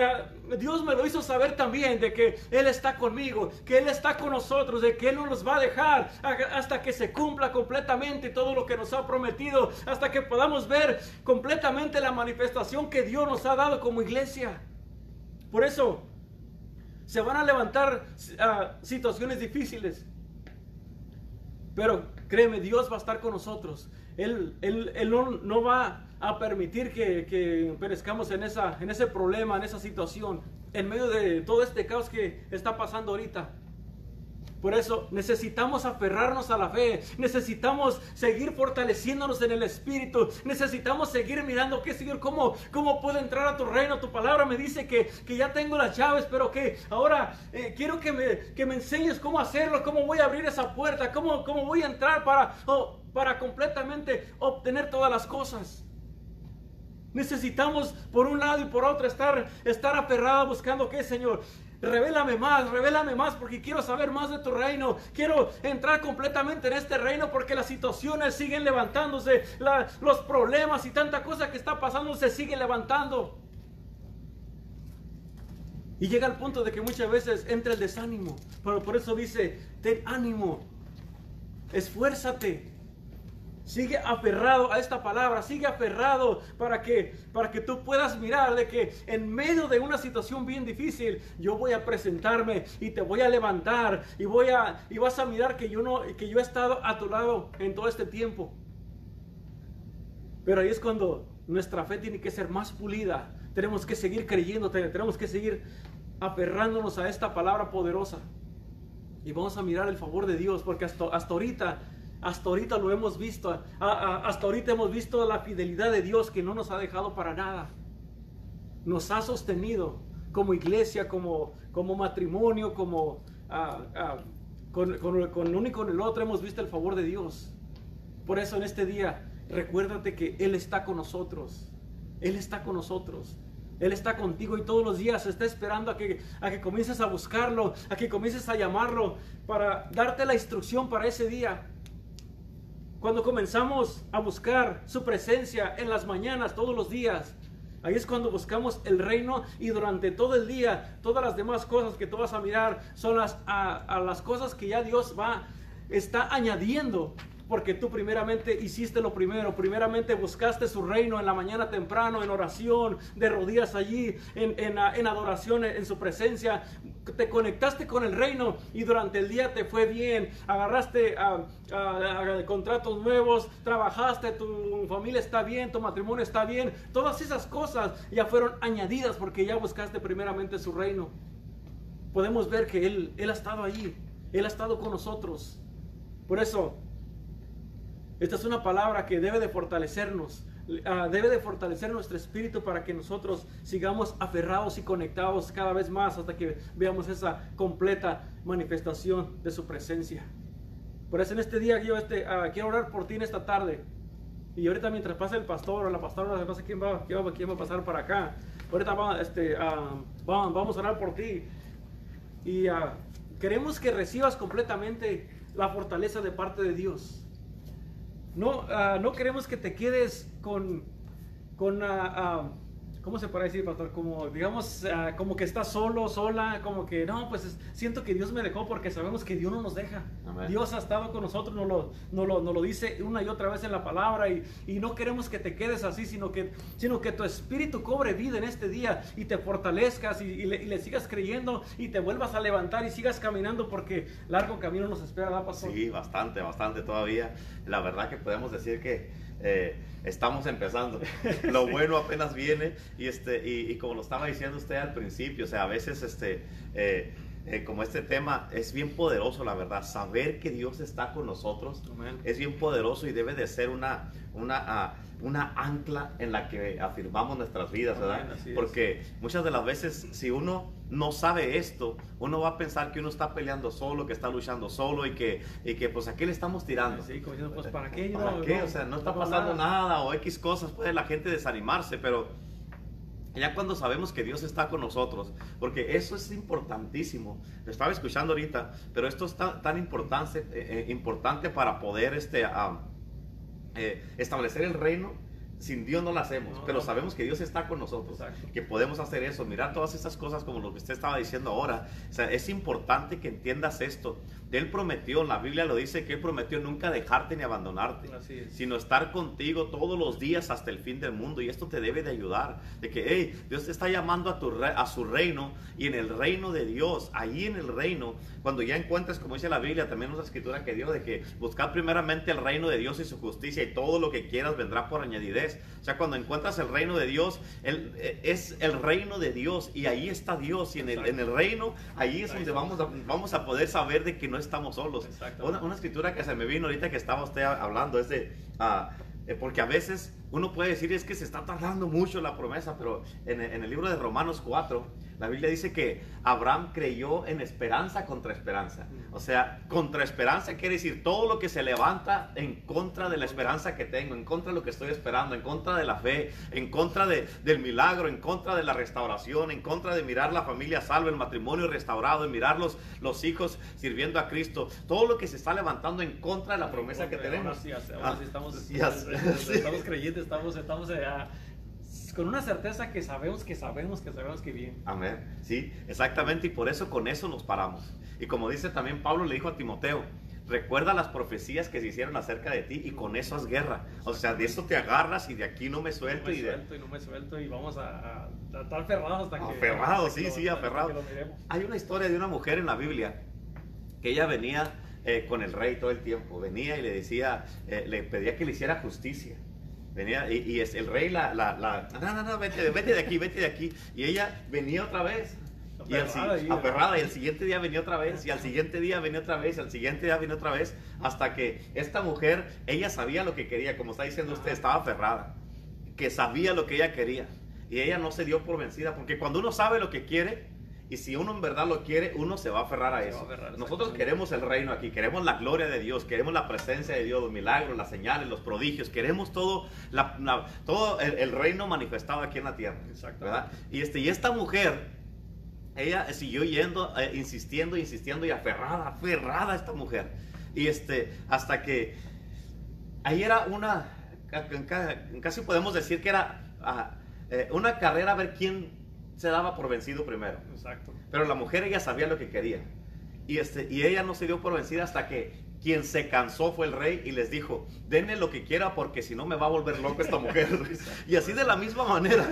Speaker 2: uh, Dios me lo hizo saber también, de que Él está conmigo, que Él está con nosotros, de que Él no nos va a dejar hasta que se cumpla completamente todo lo que nos ha prometido, hasta que podamos ver completamente la manifestación que Dios nos ha dado como iglesia. Por eso se van a levantar uh, situaciones difíciles. Pero créeme, Dios va a estar con nosotros. Él, él, él no, no, va a permitir que, que perezcamos en, esa, en ese problema, en esa situación, en medio de todo este caos que está pasando ahorita. Por eso necesitamos aferrarnos a la fe, necesitamos seguir fortaleciéndonos en el Espíritu, necesitamos seguir mirando que Señor, ¿cómo, cómo puedo entrar a tu reino. Tu palabra me dice que, que ya tengo las llaves, pero que ahora eh, quiero que me, que me enseñes cómo hacerlo, cómo voy a abrir esa puerta, cómo, cómo voy a entrar para, oh, para completamente obtener todas las cosas. Necesitamos por un lado y por otro estar, estar aferrado buscando qué, Señor. Revélame más, revélame más porque quiero saber más de tu reino. Quiero entrar completamente en este reino porque las situaciones siguen levantándose, los problemas y tanta cosa que está pasando se siguen levantando. Y llega al punto de que muchas veces entra el desánimo. Pero por eso dice, ten ánimo, esfuérzate. Sigue aferrado a esta palabra, sigue aferrado para que, para que tú puedas mirar de que en medio de una situación bien difícil, yo voy a presentarme y te voy a levantar y, voy a, y vas a mirar que yo, no, que yo he estado a tu lado en todo este tiempo. Pero ahí es cuando nuestra fe tiene que ser más pulida. Tenemos que seguir creyendo, tenemos que seguir aferrándonos a esta palabra poderosa. Y vamos a mirar el favor de Dios, porque hasta, hasta ahorita hasta ahorita lo hemos visto. hasta ahorita hemos visto la fidelidad de Dios que no nos ha dejado para nada. Nos ha sostenido como iglesia, como, como matrimonio, como con, con, uno y con el otro hemos visto el favor de Dios. Por eso en este día, recuérdate que Él está con nosotros. Él está con nosotros. Él está contigo y todos los días está esperando a que, a que comiences a buscarlo, a que comiences a llamarlo para darte la instrucción para ese día. Cuando comenzamos a buscar su presencia en las mañanas, todos los días, ahí es cuando buscamos el reino y durante todo el día, todas las demás cosas que tú vas a mirar son las, a, las cosas que ya Dios va, está añadiendo porque tú primeramente hiciste lo primero, primeramente buscaste su reino en la mañana temprano, en oración, de rodillas allí, en, adoración, en su presencia, te conectaste con el reino y durante el día te fue bien, agarraste a, contratos nuevos, trabajaste, tu familia está bien, tu matrimonio está bien, todas esas cosas ya fueron añadidas porque ya buscaste primeramente su reino. Podemos ver que Él, Él ha estado allí, Él ha estado con nosotros. Por eso, esta es una palabra que debe de fortalecernos, ah, debe de fortalecer nuestro espíritu para que nosotros sigamos aferrados y conectados cada vez más hasta que veamos esa completa manifestación de su presencia. Por eso en este día yo este, ah, quiero orar por ti en esta tarde. Y ahorita mientras pasa el pastor o la pastora, no quién va, quién va, quién va a pasar para acá. Ahorita va, este, ah, vamos a orar por ti. Y queremos que recibas completamente la fortaleza de parte de Dios. No, uh, no queremos que te quedes con, con uh, ¿cómo se puede decir, pastor? Como, digamos, ah, como que estás solo, sola, como que, no, pues siento que Dios me dejó porque sabemos que Dios no nos deja. Dios ha estado con nosotros, nos lo, no lo, lo, dice una y otra vez en la palabra y, y, no queremos que te quedes así, sino que, sino que tu espíritu cobre vida en este día y te fortalezcas y, le, sigas creyendo y te vuelvas a levantar y sigas caminando porque largo camino nos espera, ¿verdad, pastor?
Speaker 1: Sí, bastante, bastante todavía. La verdad que podemos decir que eh, estamos empezando. Lo bueno apenas viene y, este, y, como lo estaba diciendo usted al principio, o sea, a veces este, eh, eh, como este tema es bien poderoso, la verdad, saber que Dios está con nosotros es bien poderoso y debe de ser una, una, ah, una ancla en la que afirmamos nuestras vidas, ¿verdad? Porque muchas de las veces si uno no sabe esto, uno va a pensar que uno está peleando solo, que está luchando solo y que, y que pues a qué le estamos tirando.
Speaker 2: Sí, como diciendo, pues para qué,
Speaker 1: ¿Para qué? o sea, no está pasando nada. o X cosas, puede la gente desanimarse, pero ya cuando sabemos que Dios está con nosotros, porque eso es importantísimo. Lo estaba escuchando ahorita, pero esto es tan, importante, eh, eh, importante para poder este, eh, establecer el reino sin Dios no lo hacemos, pero sabemos que Dios está con nosotros, que podemos hacer eso, mirar todas esas cosas como lo que usted estaba diciendo ahora. O sea, es importante que entiendas esto. Él prometió, la Biblia lo dice, que Él prometió nunca dejarte ni abandonarte, sino estar contigo todos los días hasta el fin del mundo. Y esto te debe de ayudar, de que, hey, Dios te está llamando a, tu a su reino y en el reino de Dios, ahí en el reino, cuando ya encuentres, como dice la Biblia, también una escritura que dio, de que buscar primeramente el reino de Dios y su justicia y todo lo que quieras vendrá por añadidez. O sea, cuando encuentras el reino de Dios, eh, es el reino de Dios y ahí está Dios y en el, en el reino, ahí es donde vamos a, vamos a poder saber de que no no estamos solos.
Speaker 2: Exacto.
Speaker 1: Una, una escritura que se me vino ahorita que estaba usted hablando es de, eh, porque a veces uno puede decir es que se está tardando mucho la promesa, pero en, en el libro de Romanos 4, la Biblia dice que Abraham creyó en esperanza contra esperanza. O sea, contra esperanza quiere decir todo lo que se levanta en contra de la esperanza que tengo, en contra de lo que estoy esperando, en contra de la fe, en contra de, del milagro, en contra de la restauración, en contra de mirar la familia salva, el matrimonio restaurado, en mirar los, los hijos sirviendo a Cristo. Todo lo que se está levantando en contra de la promesa que tenemos.
Speaker 2: Sí,
Speaker 1: Ah,
Speaker 2: estamos,
Speaker 1: ya sé.
Speaker 2: estamos creyentes, estamos, estamos ah, con una certeza que sabemos, que sabemos, que sabemos que viene.
Speaker 1: Amén. Sí, exactamente. Y por eso con eso nos paramos. Y como dice también Pablo le dijo a Timoteo, recuerda las profecías que se hicieron acerca de ti y con eso haz guerra. O sea, de eso te agarras y de aquí no me
Speaker 2: No
Speaker 1: suelto.
Speaker 2: me
Speaker 1: y de...
Speaker 2: suelto y no me suelto y vamos a, a- a estar aferrados hasta que...
Speaker 1: Aferrados, sí, sí, aferrados. Hay una historia de una mujer en la Biblia que ella venía eh, con el rey todo el tiempo. Venía y le decía, eh, le pedía que le hiciera justicia. Venía y, y es, el rey la, la, la- no, no, no, vete, vete de aquí, vete de aquí. Y ella venía otra vez. Y
Speaker 2: y-
Speaker 1: aferrada, y el siguiente día venía otra vez, y al siguiente día venía otra vez, y al siguiente día venía otra vez, hasta que esta mujer, ella sabía lo que quería, como está diciendo usted, estaba aferrada, que sabía lo que ella quería, y ella no se dio por vencida, porque cuando uno sabe lo que quiere, y si uno en verdad lo quiere, uno se va a aferrar a
Speaker 2: Se
Speaker 1: eso.
Speaker 2: a aferrar,
Speaker 1: Nosotros queremos el reino aquí, queremos la gloria de Dios, queremos la presencia de Dios, los milagros, las señales, los prodigios, queremos todo, la- la- todo el, el reino manifestado aquí en la tierra.
Speaker 2: Exacto.
Speaker 1: ¿verdad? Y, este, y esta mujer, ella siguió yendo, eh, insistiendo, insistiendo y aferrada, aferrada esta mujer. Y este, hasta que ahí era una, ca- ca- casi podemos decir que era ah, eh, una carrera a ver quién se daba por vencido primero.
Speaker 2: Exacto.
Speaker 1: Pero la mujer ella sabía lo que quería. Y, este, y ella no se dio por vencida hasta que quien se cansó fue el rey y les dijo, denme lo que quiera porque si no me va a volver loco esta mujer. y así de la misma manera,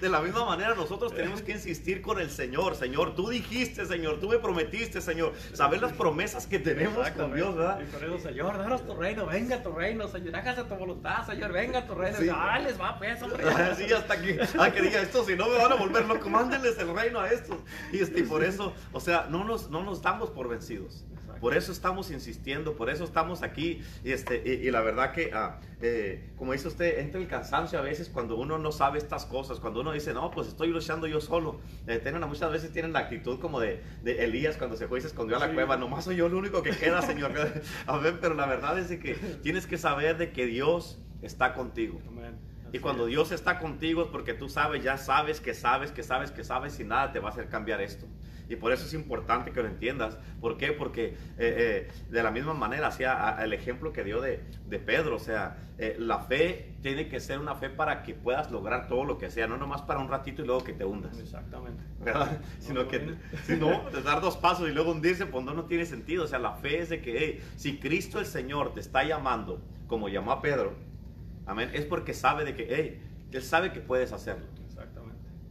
Speaker 1: de la misma manera nosotros tenemos que insistir con el Señor. Señor, tú dijiste, Señor, tú me prometiste, Señor. Saber las promesas que tenemos con. Dios, ¿verdad?
Speaker 2: Y por eso, Señor, danos tu reino, venga tu reino, Señor, hágase tu voluntad, Señor, venga tu reino.
Speaker 1: Sí.
Speaker 2: Ah, les va, pues, hombre.
Speaker 1: Sí, hasta que, ah, que diga esto, si no me van a volver loco, mándenles el reino a estos. Y, este, y por eso, o sea, no nos, no nos damos por vencidos. Por eso estamos insistiendo, por eso estamos aquí. Y, este, y, y la verdad que, ah, eh, como dice usted, entra el cansancio a veces cuando uno no sabe estas cosas, cuando uno dice, no, pues estoy luchando yo solo. Eh, tienen, muchas veces tienen la actitud como de, de Elías cuando se fue y se escondió a la
Speaker 2: Sí.
Speaker 1: cueva, nomás soy yo el único que queda, Señor. a ver, pero la verdad es de que tienes que saber de que Dios está contigo.
Speaker 2: Amén.
Speaker 1: Y cuando. Dios está contigo es porque tú sabes, ya sabes que sabes, que sabes, que sabes y nada te va a hacer cambiar esto. Y por eso es importante que lo entiendas. ¿Por qué? Porque eh, eh, de la misma manera, hacía el ejemplo que dio de, de Pedro, o sea, eh, la fe tiene que ser una fe para que puedas lograr todo lo que sea, no nomás para un ratito y luego que te hundas.
Speaker 2: Exactamente.
Speaker 1: ¿verdad? Sino que, si no, dar dos pasos y luego hundirse, pues no, no tiene sentido. O sea, la fe es de que, hey, si Cristo el Señor te está llamando, como llamó a Pedro, amén, es porque sabe de que, hey, Él sabe que puedes hacerlo.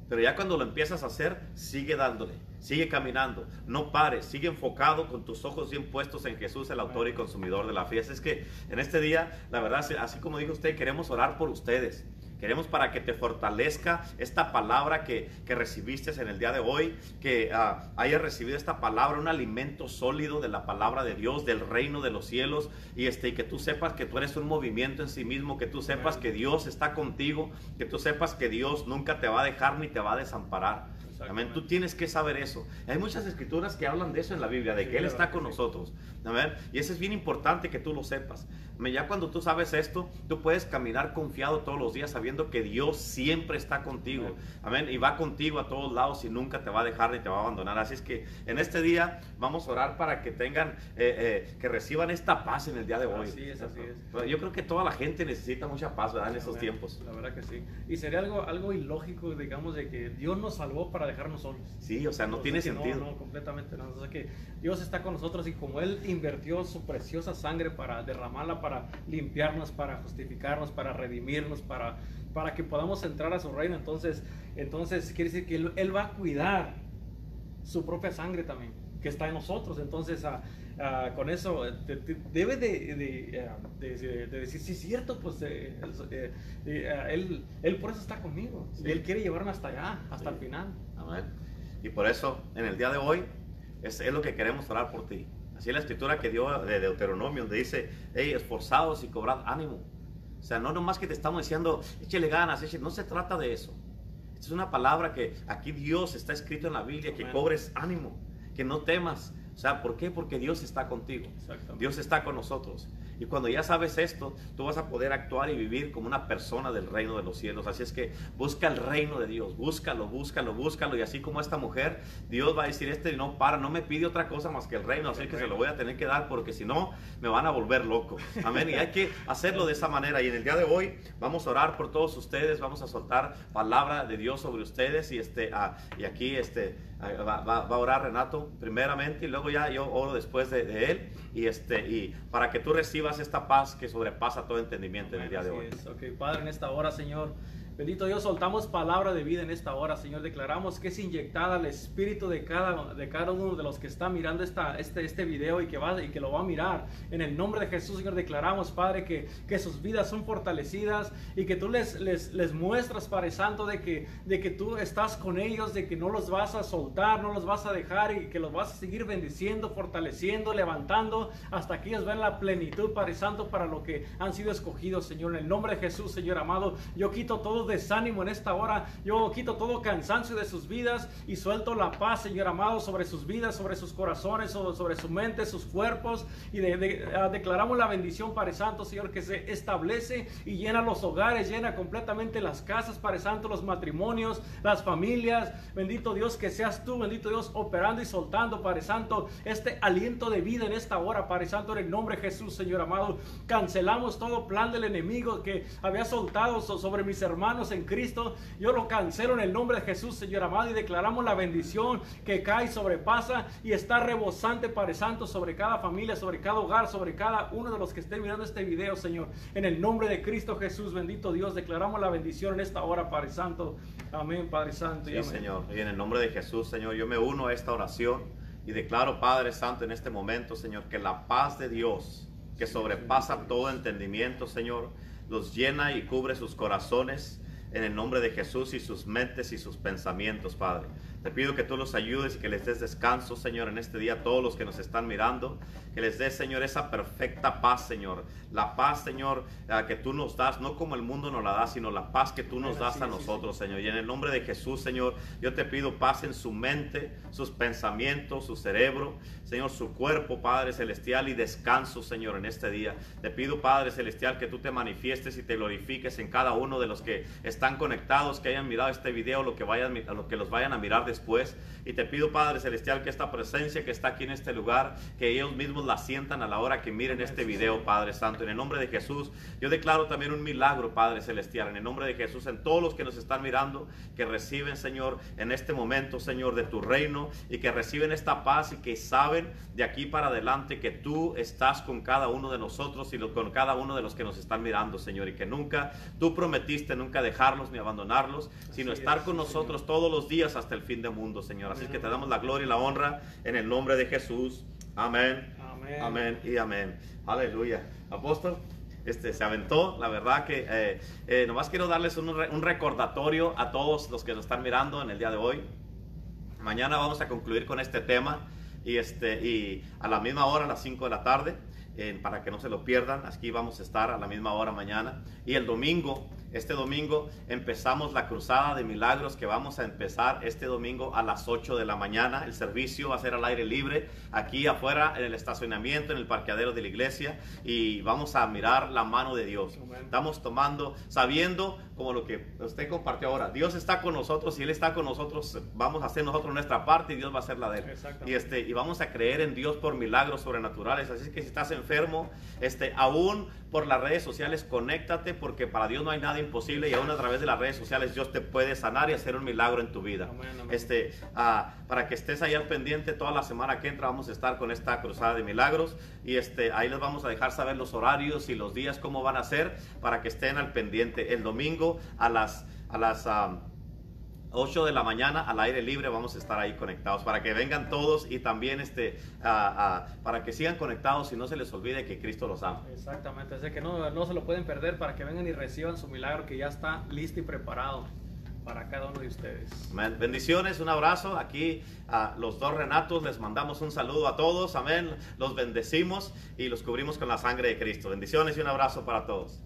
Speaker 1: Pero ya cuando lo empiezas a hacer, sigue dándole, sigue caminando, no pares, sigue enfocado con tus ojos bien puestos en Jesús, el autor y consumidor de la. Así es que en este día, la verdad, así como dijo usted, queremos orar por ustedes. Queremos para que te fortalezca esta palabra que, que recibiste en el día de hoy, que ah, hayas recibido esta palabra, un alimento sólido de la palabra de Dios, del reino de los cielos, y, este, y que tú sepas que tú eres un movimiento en sí mismo, que tú sepas que Dios está contigo, que tú sepas que Dios nunca te va a dejar ni te va a desamparar. Amén. Tú tienes que saber eso. Hay muchas escrituras que hablan de eso en la Biblia, de que Él está con nosotros. Amén. Y eso es bien importante que tú lo sepas. Ya cuando tú sabes esto, tú puedes caminar confiado todos los días sabiendo que Dios siempre está contigo. Amén. Y va contigo a todos lados y nunca te va a dejar ni te va a abandonar. Así es que en este día vamos a orar para que tengan, eh, eh, que reciban esta paz en el día de hoy.
Speaker 2: Así es, así es.
Speaker 1: Yo creo que toda la gente necesita mucha paz, ¿verdad? En estos tiempos.
Speaker 2: La verdad que sí. Y sería algo, algo ilógico, digamos, de que Dios nos salvó para dejarnos solos.
Speaker 1: Sí, o sea, no
Speaker 2: O sea
Speaker 1: tiene sentido.
Speaker 2: No, no, completamente no. O sea que Dios está con nosotros y como Él invirtió su preciosa sangre para derramarla, para limpiarnos, para justificarnos, para redimirnos, para, para que podamos entrar a su reino, entonces, entonces quiere decir que Él, Él va a cuidar su propia sangre también, que está en nosotros. Entonces, ah, ah, con eso eh, te- te- debe de, de, ah, de- de- de decir, sí, es cierto, pues eh, eh, eh, él, él por eso está conmigo.
Speaker 1: Sí.
Speaker 2: Y Él quiere llevarme hasta allá, hasta
Speaker 1: Sí.
Speaker 2: el final.
Speaker 1: Amén. Y por eso, en el día de hoy, es, es lo que queremos orar por ti. Así es la escritura que dio de Deuteronomio, donde dice, hey, esforzados y cobrad ánimo. O sea, no nomás que te estamos diciendo, échele ganas, échele, no se trata de eso. Es una palabra que aquí Dios está escrito en la Biblia, que cobres ánimo, que no temas. O sea, ¿por qué? Porque Dios está contigo. Dios está con nosotros. Y cuando ya sabes esto, tú vas a poder actuar y vivir como una persona del reino de los cielos. Así es que busca el reino de Dios, búscalo, búscalo, búscalo. Y así como esta mujer, Dios va a decir, este no para, no me pide otra cosa más que el reino. Así que se lo voy a tener que dar porque si no, me van a volver loco. Amén. Y hay que hacerlo de esa manera. Y en el día de hoy vamos a orar por todos ustedes, vamos a soltar palabra de Dios sobre ustedes. Y, este, ah, y aquí este, va, a orar Renato primeramente y luego ya yo oro después de, de él. Y, este, y para que tú recibas esta paz que sobrepasa todo entendimiento en el día de hoy.
Speaker 2: Padre, en esta hora, Señor. Bendito Dios, soltamos palabra de vida en esta hora, Señor. Declaramos que es inyectada al espíritu de cada, de cada uno de los que está mirando esta, este, este video y que, va, y que lo va a mirar. En el nombre de Jesús, Señor, declaramos, Padre, que, que sus vidas son fortalecidas y que tú les, les, les muestras, Padre Santo, de que, de que tú estás con ellos, de que no los vas a soltar, no los vas a dejar y que los vas a seguir bendiciendo, fortaleciendo, levantando hasta que ellos vean la plenitud, Padre Santo, para lo que han sido escogidos, Señor. En el nombre de Jesús, Señor amado, yo quito todo desánimo en esta hora. Yo quito todo cansancio de sus vidas y suelto la paz, Señor amado, sobre sus vidas, sobre sus corazones, sobre, su mente, sus cuerpos. Y ah, declaramos la bendición, Padre Santo, Señor, que se establece y llena los hogares, llena completamente las casas, Padre Santo, los matrimonios, las familias. Bendito Dios, que seas tú, bendito Dios, operando y soltando, Padre Santo, este aliento de vida en esta hora, Padre Santo, en el nombre de Jesús, Señor amado. Cancelamos todo plan del enemigo que había soltado sobre mis hermanos en Cristo. Yo lo cancelo en el nombre de Jesús, Señor amado, y declaramos la bendición que cae, sobrepasa y está rebosante, Padre Santo, sobre cada familia, sobre cada hogar, sobre cada uno de los que estén mirando este video, Señor. En el nombre de Cristo Jesús, bendito Dios, declaramos la bendición en esta hora, Padre Santo. Amén, Padre Santo.
Speaker 1: Y Señor. Y en el nombre de Jesús, Señor, yo me uno a esta oración y declaro, Padre Santo, en este momento, Señor, que la paz de Dios, que sobrepasa todo entendimiento, Señor, los llena y cubre sus corazones en el nombre de Jesús y sus mentes y sus pensamientos, Padre. Te pido que tú los ayudes y que les des descanso, Señor, en este día a todos los que nos están mirando. Que les des, Señor, esa perfecta paz, Señor. La paz, Señor, que tú nos das, no como el mundo nos la da, sino la paz que tú nos das a nosotros, Señor. Y en el nombre de Jesús, Señor, yo te pido paz en su mente, sus pensamientos, su cerebro, Señor, su cuerpo, Padre Celestial, y descanso, Señor, en este día. Te pido, Padre Celestial, que tú te manifiestes y te glorifiques en cada uno de los que están conectados, que hayan mirado este video, lo que vayan, lo que los vayan a mirar después. Y te pido, Padre Celestial, que esta presencia que está aquí en este lugar, que ellos mismos la sientan a la hora que miren este video, Padre Santo. En el nombre de Jesús, yo declaro también un milagro, Padre Celestial. En el nombre de Jesús, en todos los que nos están mirando, que reciben, Señor, en este momento, Señor, de tu reino y que reciben esta paz y que saben de aquí para adelante que tú estás con cada uno de nosotros y con cada uno de los que nos están mirando, Señor. Y que nunca, tú prometiste nunca dejarlos ni abandonarlos, sino estar con nosotros todos los días hasta el fin del mundo, Señor. Así que te damos la gloria y la honra en el nombre de Jesús. Amén. Amén, y amén. Aleluya. Apóstol, este, se aventó. La verdad que eh, eh, nomás quiero darles un, un, recordatorio a todos los que nos están mirando en el día de hoy. Mañana vamos a concluir con este tema y, este, y a la misma hora, a las 5 de la tarde, para que no se lo pierdan. Aquí vamos a estar a la misma hora mañana. Y el domingo este domingo empezamos la cruzada de milagros que vamos a empezar este domingo a las 8 de la mañana. El servicio va a ser al aire libre, aquí afuera en el estacionamiento, en el parqueadero de la iglesia y vamos a mirar la mano de Dios. Estamos tomando, sabiendo como lo que usted compartió ahora, Dios está con nosotros y Él está con nosotros, vamos a hacer nosotros nuestra parte y Dios va a hacer la de Él. Y, este, y vamos a creer en Dios por milagros sobrenaturales. Así que si estás enfermo, este, aún por las redes sociales, conéctate porque para Dios no hay nada imposible y aún a través de las redes sociales Dios te puede sanar y hacer un milagro en tu vida. Este, ah, para que estés ahí al pendiente toda la semana que entra vamos a estar con esta cruzada de milagros y este, ahí les vamos a dejar saber los horarios y los días cómo van a ser para que estén al pendiente. El domingo a las, a las 8 de la mañana al aire libre vamos a estar ahí conectados para que vengan todos y también este, para que sigan conectados y no se les olvide que Cristo los ama.
Speaker 2: Exactamente, así que no, no se lo pueden perder para que vengan y reciban su milagro que ya está listo y preparado. para cada uno de ustedes.
Speaker 1: Amén. Bendiciones, un abrazo. Aquí a los dos Renatos les mandamos un saludo a todos. Amén. Los bendecimos y los cubrimos con la sangre de Cristo. Bendiciones y un abrazo para todos.